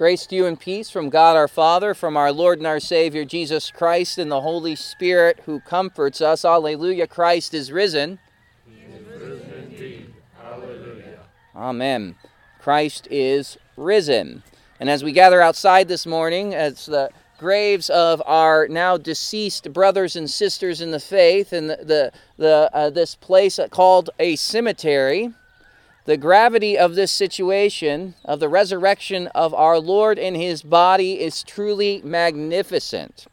Grace to you and peace from God our Father, from our Lord and our Savior Jesus Christ, and the Holy Spirit who comforts us. Alleluia. Christ is risen. He is risen indeed. Hallelujah. Amen. Christ is risen. And as we gather outside this morning, as the graves of our now deceased brothers and sisters in the faith, in the, the, the uh, this place called a cemetery, the gravity of this situation, of the resurrection of our Lord in his body, is truly magnificent.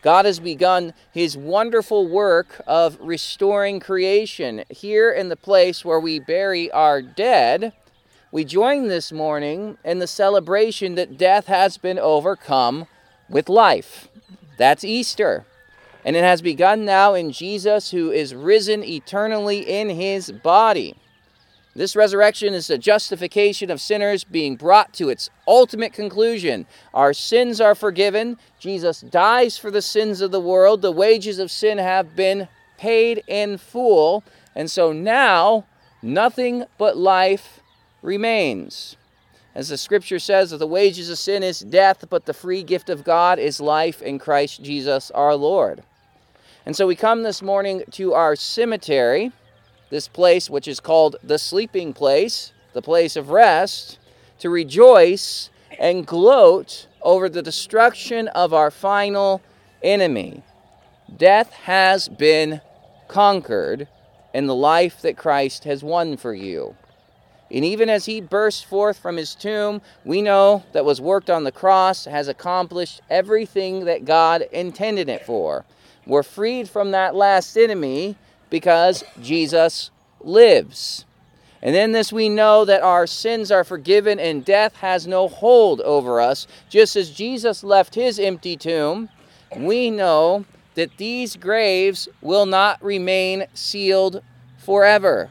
God has begun his wonderful work of restoring creation here in the place where we bury our dead. We join this morning in the celebration that death has been overcome with life. That's Easter. And it has begun now in Jesus, who is risen eternally in his body. This resurrection is the justification of sinners being brought to its ultimate conclusion. Our sins are forgiven. Jesus dies for the sins of the world. The wages of sin have been paid in full. And so now, nothing but life remains. As the scripture says, that the wages of sin is death, but the free gift of God is life in Christ Jesus our Lord. And so we come this morning to our cemetery this place which is called the sleeping place, the place of rest, to rejoice and gloat over the destruction of our final enemy. Death has been conquered in the life that Christ has won for you. And even as he burst forth from his tomb, we know that was worked on the cross has accomplished everything that God intended it for. We're freed from that last enemy because Jesus lives. And in this we know that our sins are forgiven and death has no hold over us. Just as Jesus left his empty tomb, we know that these graves will not remain sealed forever,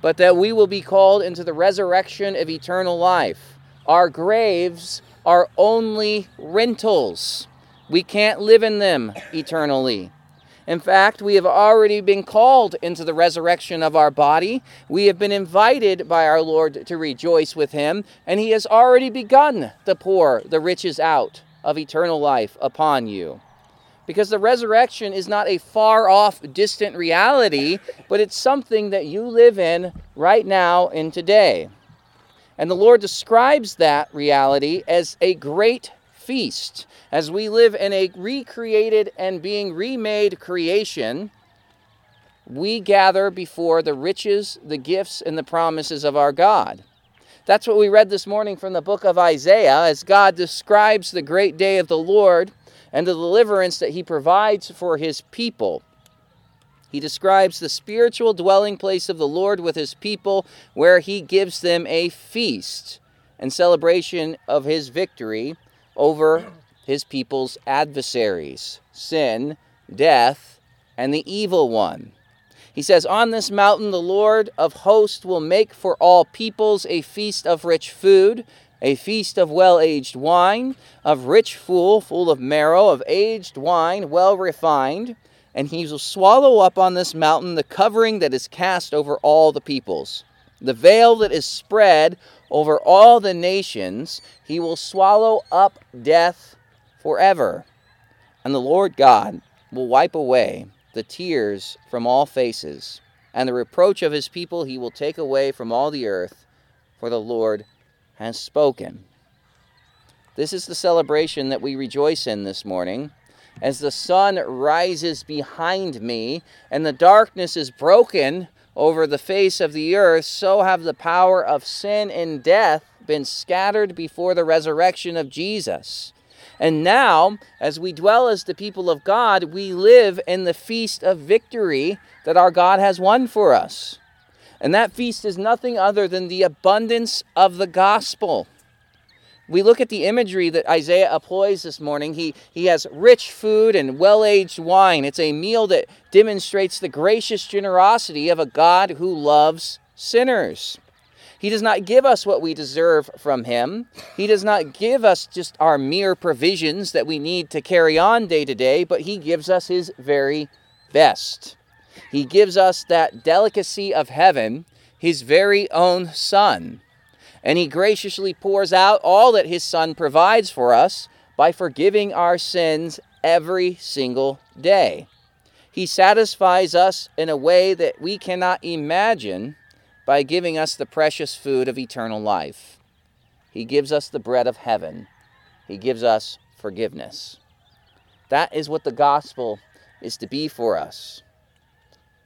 but that we will be called into the resurrection of eternal life. Our graves are only rentals. We can't live in them eternally. In fact, we have already been called into the resurrection of our body. We have been invited by our Lord to rejoice with him, and he has already begun to pour the riches out of eternal life upon you. Because the resurrection is not a far off, distant reality, but it's something that you live in right now and today. And the Lord describes that reality as a great feast. As we live in a recreated and being remade creation, we gather before the riches, the gifts, and the promises of our God. That's what we read this morning from the book of Isaiah as God describes the great day of the Lord and the deliverance that he provides for his people. He describes the spiritual dwelling place of the Lord with his people, where he gives them a feast and celebration of his victory over his people's adversaries sin, death, and the evil one. He says, On this mountain the Lord of hosts will make for all peoples a feast of rich food, a feast of well aged wine, of rich fool, full of marrow, of aged wine, well refined. And he will swallow up on this mountain the covering that is cast over all the peoples, the veil that is spread over all the nations, he will swallow up death forever. And the Lord God will wipe away the tears from all faces, and the reproach of his people he will take away from all the earth, for the Lord has spoken. This is the celebration that we rejoice in this morning. As the sun rises behind me and the darkness is broken, over the face of the earth, so have the power of sin and death been scattered before the resurrection of Jesus. And now, as we dwell as the people of God, we live in the feast of victory that our God has won for us. And that feast is nothing other than the abundance of the gospel we look at the imagery that Isaiah employs this morning. He, he has rich food and well aged wine. It's a meal that demonstrates the gracious generosity of a God who loves sinners. He does not give us what we deserve from Him. He does not give us just our mere provisions that we need to carry on day to day, but He gives us His very best. He gives us that delicacy of heaven, His very own Son. And He graciously pours out all that His Son provides for us by forgiving our sins every single day. He satisfies us in a way that we cannot imagine by giving us the precious food of eternal life. He gives us the bread of heaven. He gives us forgiveness. That is what the gospel is to be for us.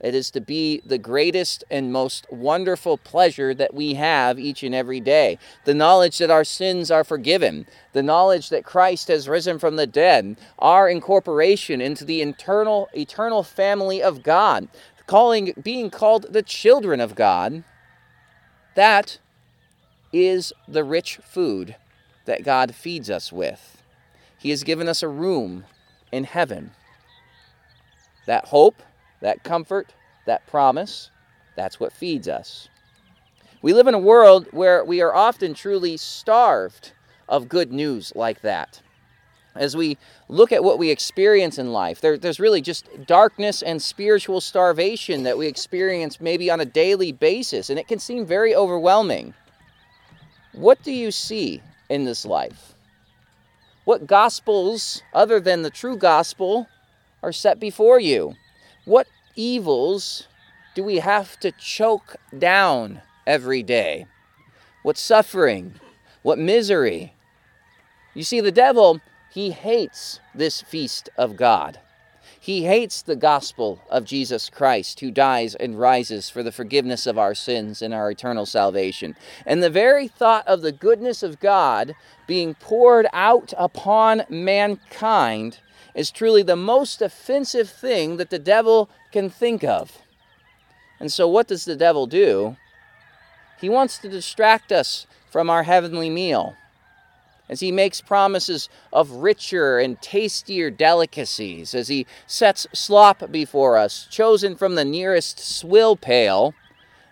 It is to be the greatest and most wonderful pleasure that we have each and every day. The knowledge that our sins are forgiven, the knowledge that Christ has risen from the dead, our incorporation into the eternal, eternal family of God, calling, being called the children of God. That is the rich food that God feeds us with. He has given us a room in heaven. That hope that comfort, that promise, that's what feeds us. We live in a world where we are often truly starved of good news like that. As we look at what we experience in life, there, there's really just darkness and spiritual starvation that we experience maybe on a daily basis, and it can seem very overwhelming. What do you see in this life? What gospels, other than the true gospel, are set before you? What evils do we have to choke down every day? What suffering? What misery? You see, the devil, he hates this feast of God. He hates the gospel of Jesus Christ, who dies and rises for the forgiveness of our sins and our eternal salvation. And the very thought of the goodness of God being poured out upon mankind is truly the most offensive thing that the devil can think of. And so, what does the devil do? He wants to distract us from our heavenly meal as he makes promises of richer and tastier delicacies, as he sets slop before us, chosen from the nearest swill pail,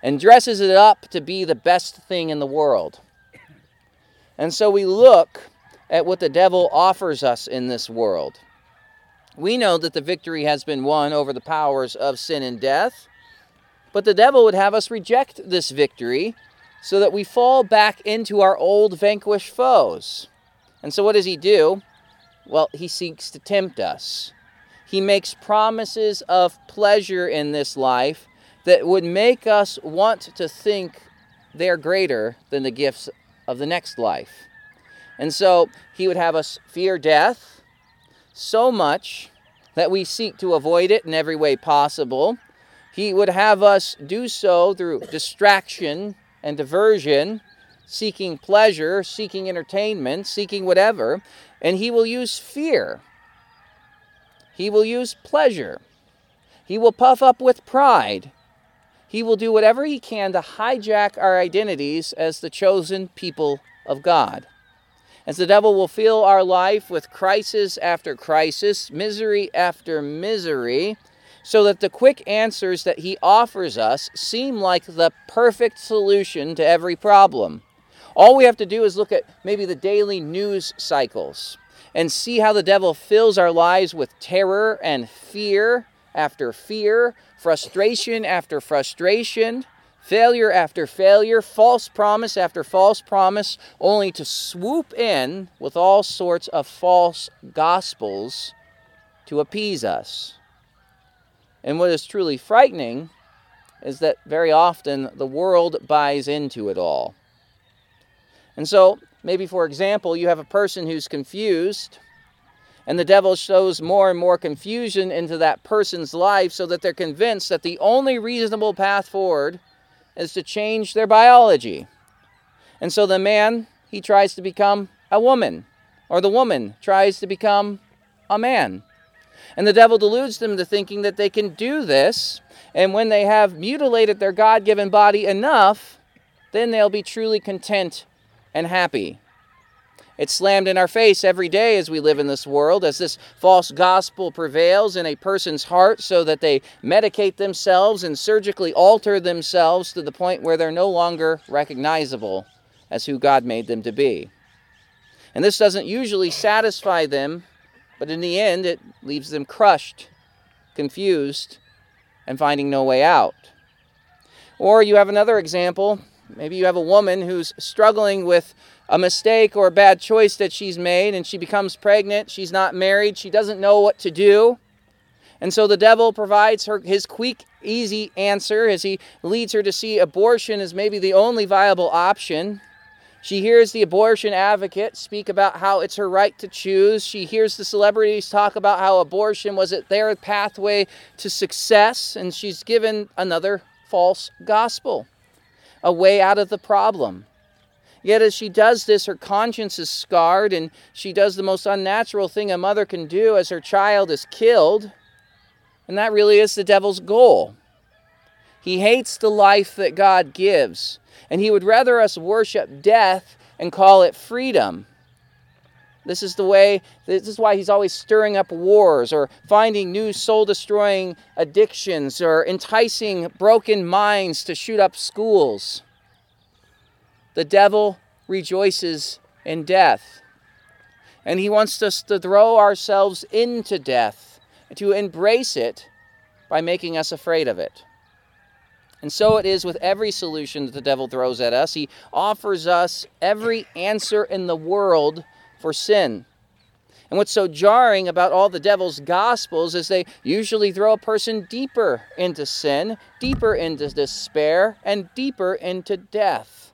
and dresses it up to be the best thing in the world. And so we look at what the devil offers us in this world. We know that the victory has been won over the powers of sin and death, but the devil would have us reject this victory so that we fall back into our old vanquished foes. And so, what does he do? Well, he seeks to tempt us. He makes promises of pleasure in this life that would make us want to think they're greater than the gifts of the next life. And so, he would have us fear death so much that we seek to avoid it in every way possible. He would have us do so through distraction and diversion, seeking pleasure, seeking entertainment, seeking whatever, and he will use fear. He will use pleasure. He will puff up with pride. He will do whatever he can to hijack our identities as the chosen people of God as the devil will fill our life with crisis after crisis, misery after misery, so that the quick answers that he offers us seem like the perfect solution to every problem. All we have to do is look at maybe the daily news cycles and see how the devil fills our lives with terror and fear after fear, frustration after frustration, failure after failure, false promise after false promise, only to swoop in with all sorts of false gospels to appease us. And what is truly frightening is that very often the world buys into it all. And so, maybe for example, you have a person who's confused, and the devil shows more and more confusion into that person's life so that they're convinced that the only reasonable path forward is to change their biology. And so the man, he tries to become a woman, or the woman tries to become a man. And the devil deludes them into thinking that they can do this, and when they have mutilated their God given body enough, then they'll be truly content and happy. It's slammed in our face every day as we live in this world, as this false gospel prevails in a person's heart so that they medicate themselves and surgically alter themselves to the point where they're no longer recognizable as who God made them to be. And this doesn't usually satisfy them, but in the end, it leaves them crushed, confused, and finding no way out. Or you have another example Maybe you have a woman who's struggling with a mistake or a bad choice that she's made and she becomes pregnant. She's not married. She doesn't know what to do. And so the devil provides her his quick, easy answer as he leads her to see abortion as maybe the only viable option. She hears the abortion advocate speak about how it's her right to choose. She hears the celebrities talk about how abortion was it their pathway to success, and she's given another false gospel, a way out of the problem. Yet, as she does this, her conscience is scarred, and she does the most unnatural thing a mother can do as her child is killed. And that really is the devil's goal. He hates the life that God gives and he would rather us worship death and call it freedom. This is the way, this is why he's always stirring up wars or finding new soul destroying addictions or enticing broken minds to shoot up schools. The devil rejoices in death. And he wants us to throw ourselves into death, to embrace it by making us afraid of it. And so it is with every solution that the devil throws at us. He offers us every answer in the world for sin. And what's so jarring about all the devil's gospels is they usually throw a person deeper into sin, deeper into despair, and deeper into death.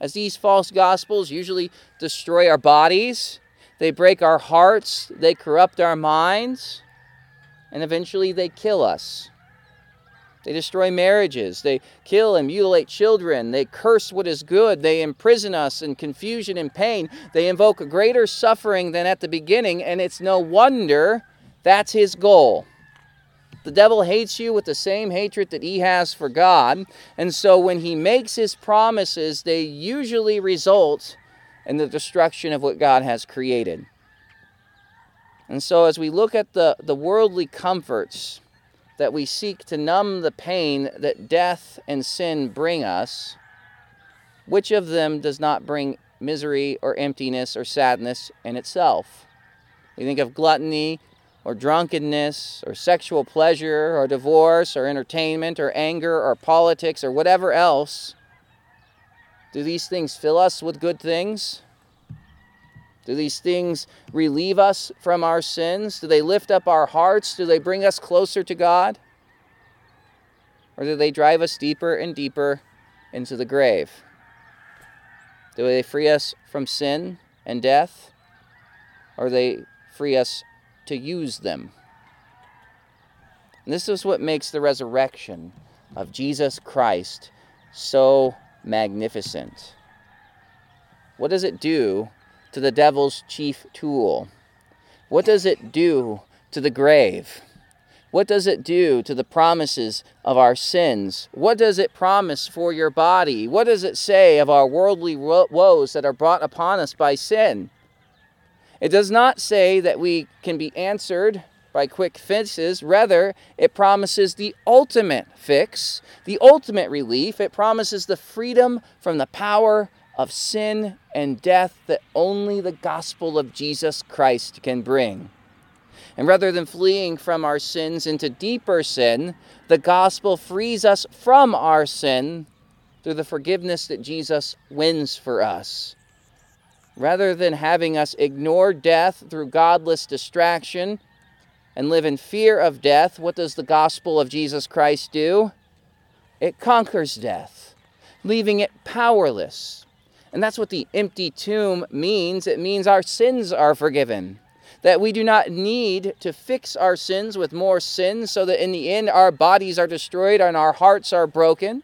As these false gospels usually destroy our bodies, they break our hearts, they corrupt our minds, and eventually they kill us. They destroy marriages. They kill and mutilate children. They curse what is good. They imprison us in confusion and pain. They invoke greater suffering than at the beginning, and it's no wonder that's his goal. The devil hates you with the same hatred that he has for God, and so when he makes his promises, they usually result in the destruction of what God has created. And so as we look at the, the worldly comforts, that we seek to numb the pain that death and sin bring us, which of them does not bring misery or emptiness or sadness in itself? We think of gluttony or drunkenness or sexual pleasure or divorce or entertainment or anger or politics or whatever else. Do these things fill us with good things? Do these things relieve us from our sins? Do they lift up our hearts? Do they bring us closer to God? Or do they drive us deeper and deeper into the grave? Do they free us from sin and death? Or do they free us to use them? And this is what makes the resurrection of Jesus Christ so magnificent. What does it do to the devil's chief tool? What does it do to the grave? What does it do to the promises of our sins? What does it promise for your body? What does it say of our worldly woes that are brought upon us by sin? It does not say that we can be answered by quick fixes. Rather, it promises the ultimate fix, the ultimate relief. It promises the freedom from the power of sin and death that only the gospel of Jesus Christ can bring. And rather than fleeing from our sins into deeper sin, the gospel frees us from our sin through the forgiveness that Jesus wins for us. Rather than having us ignore death through godless distraction and live in fear of death, what does the gospel of Jesus Christ do? It conquers death, leaving it powerless and that's what the empty tomb means. It means our sins are forgiven. That we do not need to fix our sins with more sins so that in the end our bodies are destroyed and our hearts are broken.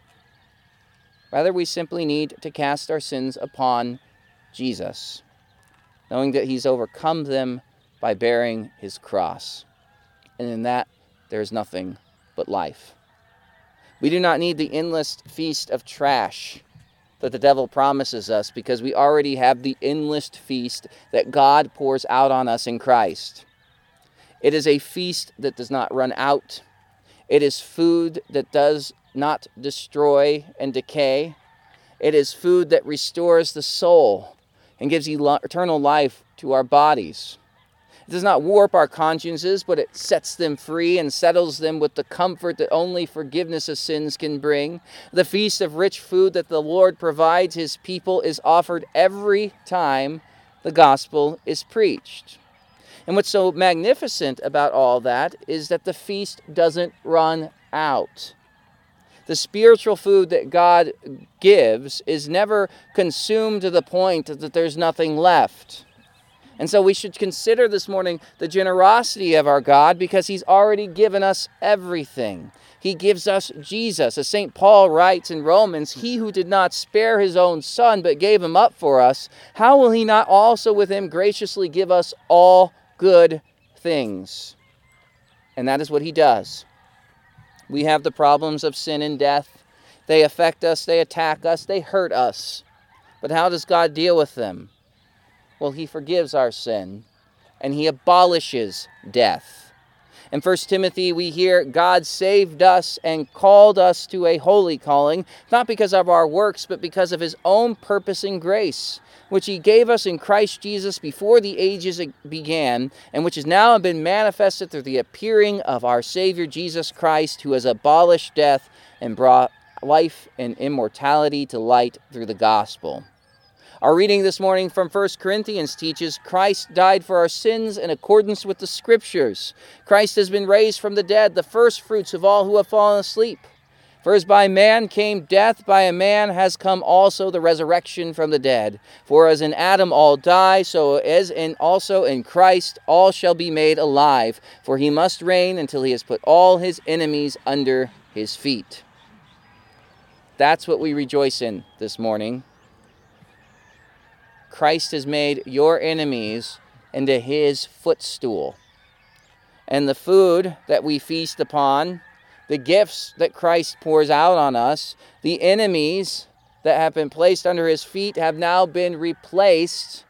Rather, we simply need to cast our sins upon Jesus, knowing that He's overcome them by bearing His cross. And in that, there is nothing but life. We do not need the endless feast of trash that the devil promises us because we already have the endless feast that God pours out on us in Christ. It is a feast that does not run out. It is food that does not destroy and decay. It is food that restores the soul and gives eternal life to our bodies. It does not warp our consciences, but it sets them free and settles them with the comfort that only forgiveness of sins can bring. The feast of rich food that the Lord provides his people is offered every time the gospel is preached. And what's so magnificent about all that is that the feast doesn't run out. The spiritual food that God gives is never consumed to the point that there's nothing left. And so we should consider this morning the generosity of our God because He's already given us everything. He gives us Jesus. As St. Paul writes in Romans, He who did not spare His own Son but gave Him up for us, how will He not also with Him graciously give us all good things? And that is what He does. We have the problems of sin and death. They affect us, they attack us, they hurt us. But how does God deal with them? Well, He forgives our sin and He abolishes death. In 1 Timothy, we hear God saved us and called us to a holy calling, not because of our works, but because of His own purpose and grace, which He gave us in Christ Jesus before the ages began, and which has now been manifested through the appearing of our Savior Jesus Christ, who has abolished death and brought life and immortality to light through the gospel. Our reading this morning from 1 Corinthians teaches Christ died for our sins in accordance with the Scriptures. Christ has been raised from the dead, the first fruits of all who have fallen asleep. For as by man came death, by a man has come also the resurrection from the dead. For as in Adam all die, so as in also in Christ all shall be made alive. For he must reign until he has put all his enemies under his feet. That's what we rejoice in this morning. Christ has made your enemies into his footstool. And the food that we feast upon, the gifts that Christ pours out on us, the enemies that have been placed under his feet have now been replaced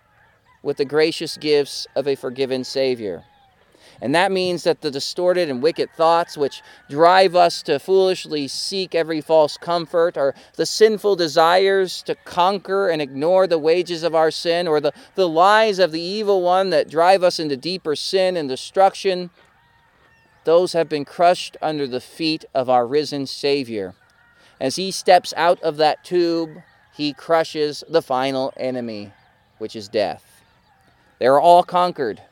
with the gracious gifts of a forgiven Savior. And that means that the distorted and wicked thoughts which drive us to foolishly seek every false comfort, or the sinful desires to conquer and ignore the wages of our sin, or the, the lies of the evil one that drive us into deeper sin and destruction, those have been crushed under the feet of our risen Savior. As he steps out of that tube, he crushes the final enemy, which is death. They are all conquered.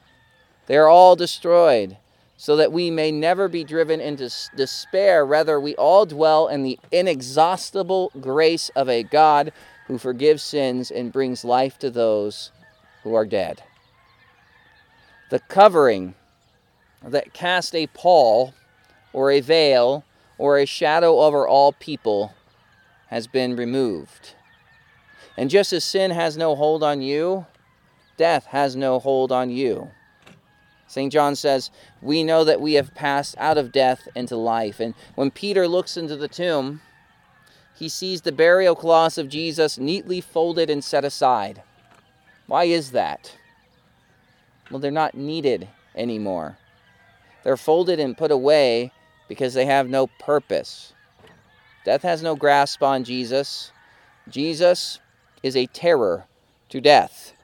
They are all destroyed, so that we may never be driven into despair. Rather, we all dwell in the inexhaustible grace of a God who forgives sins and brings life to those who are dead. The covering that cast a pall or a veil or a shadow over all people has been removed. And just as sin has no hold on you, death has no hold on you. St. John says, We know that we have passed out of death into life. And when Peter looks into the tomb, he sees the burial cloths of Jesus neatly folded and set aside. Why is that? Well, they're not needed anymore. They're folded and put away because they have no purpose. Death has no grasp on Jesus. Jesus is a terror to death.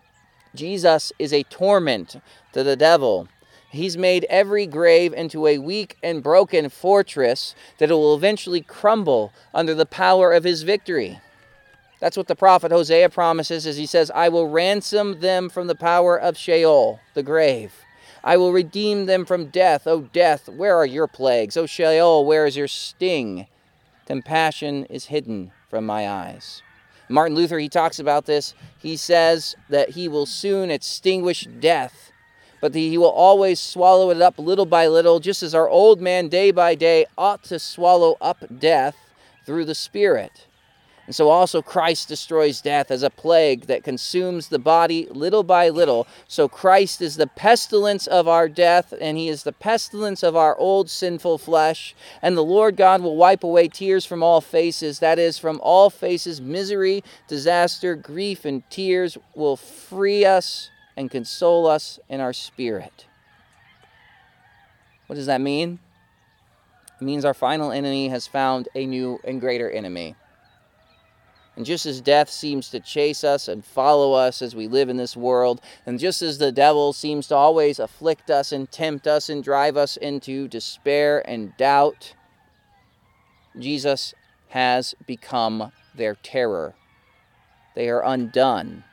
Jesus is a torment to the devil. He's made every grave into a weak and broken fortress that will eventually crumble under the power of his victory. That's what the prophet Hosea promises as he says, I will ransom them from the power of Sheol, the grave. I will redeem them from death. O death, where are your plagues? O Sheol, where is your sting? Compassion is hidden from my eyes. Martin Luther, he talks about this. He says that he will soon extinguish death but he will always swallow it up little by little, just as our old man day by day ought to swallow up death through the Spirit. And so also Christ destroys death as a plague that consumes the body little by little. So Christ is the pestilence of our death, and he is the pestilence of our old sinful flesh. And the Lord God will wipe away tears from all faces, that is, from all faces, misery, disaster, grief, and tears will free us and console us in our spirit. What does that mean? It means our final enemy has found a new and greater enemy. And just as death seems to chase us and follow us as we live in this world, and just as the devil seems to always afflict us and tempt us and drive us into despair and doubt, Jesus has become their terror. They are undone.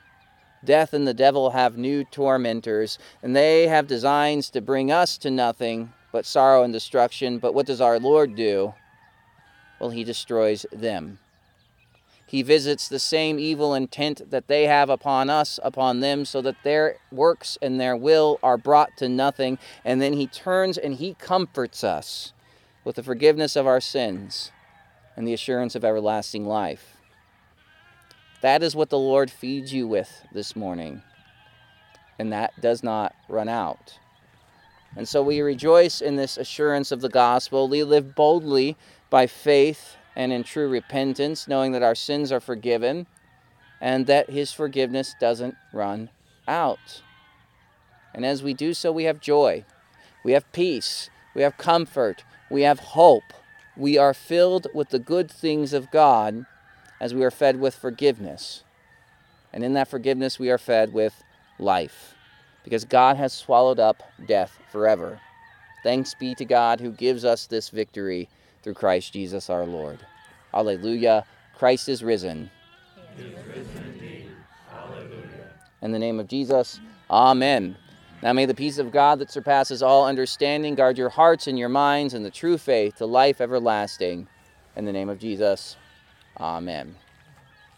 Death and the devil have new tormentors, and they have designs to bring us to nothing but sorrow and destruction. But what does our Lord do? Well, he destroys them. He visits the same evil intent that they have upon us, upon them, so that their works and their will are brought to nothing. And then he turns and he comforts us with the forgiveness of our sins and the assurance of everlasting life. That is what the Lord feeds you with this morning. And that does not run out. And so we rejoice in this assurance of the gospel. We live boldly by faith and in true repentance, knowing that our sins are forgiven and that His forgiveness doesn't run out. And as we do so, we have joy, we have peace, we have comfort, we have hope. We are filled with the good things of God as we are fed with forgiveness. And in that forgiveness, we are fed with life because God has swallowed up death forever. Thanks be to God who gives us this victory through Christ Jesus our Lord. Alleluia. Christ is risen. He is risen. In the name of Jesus, Amen. Now may the peace of God that surpasses all understanding guard your hearts and your minds in the true faith to life everlasting. In the name of Jesus, Amen.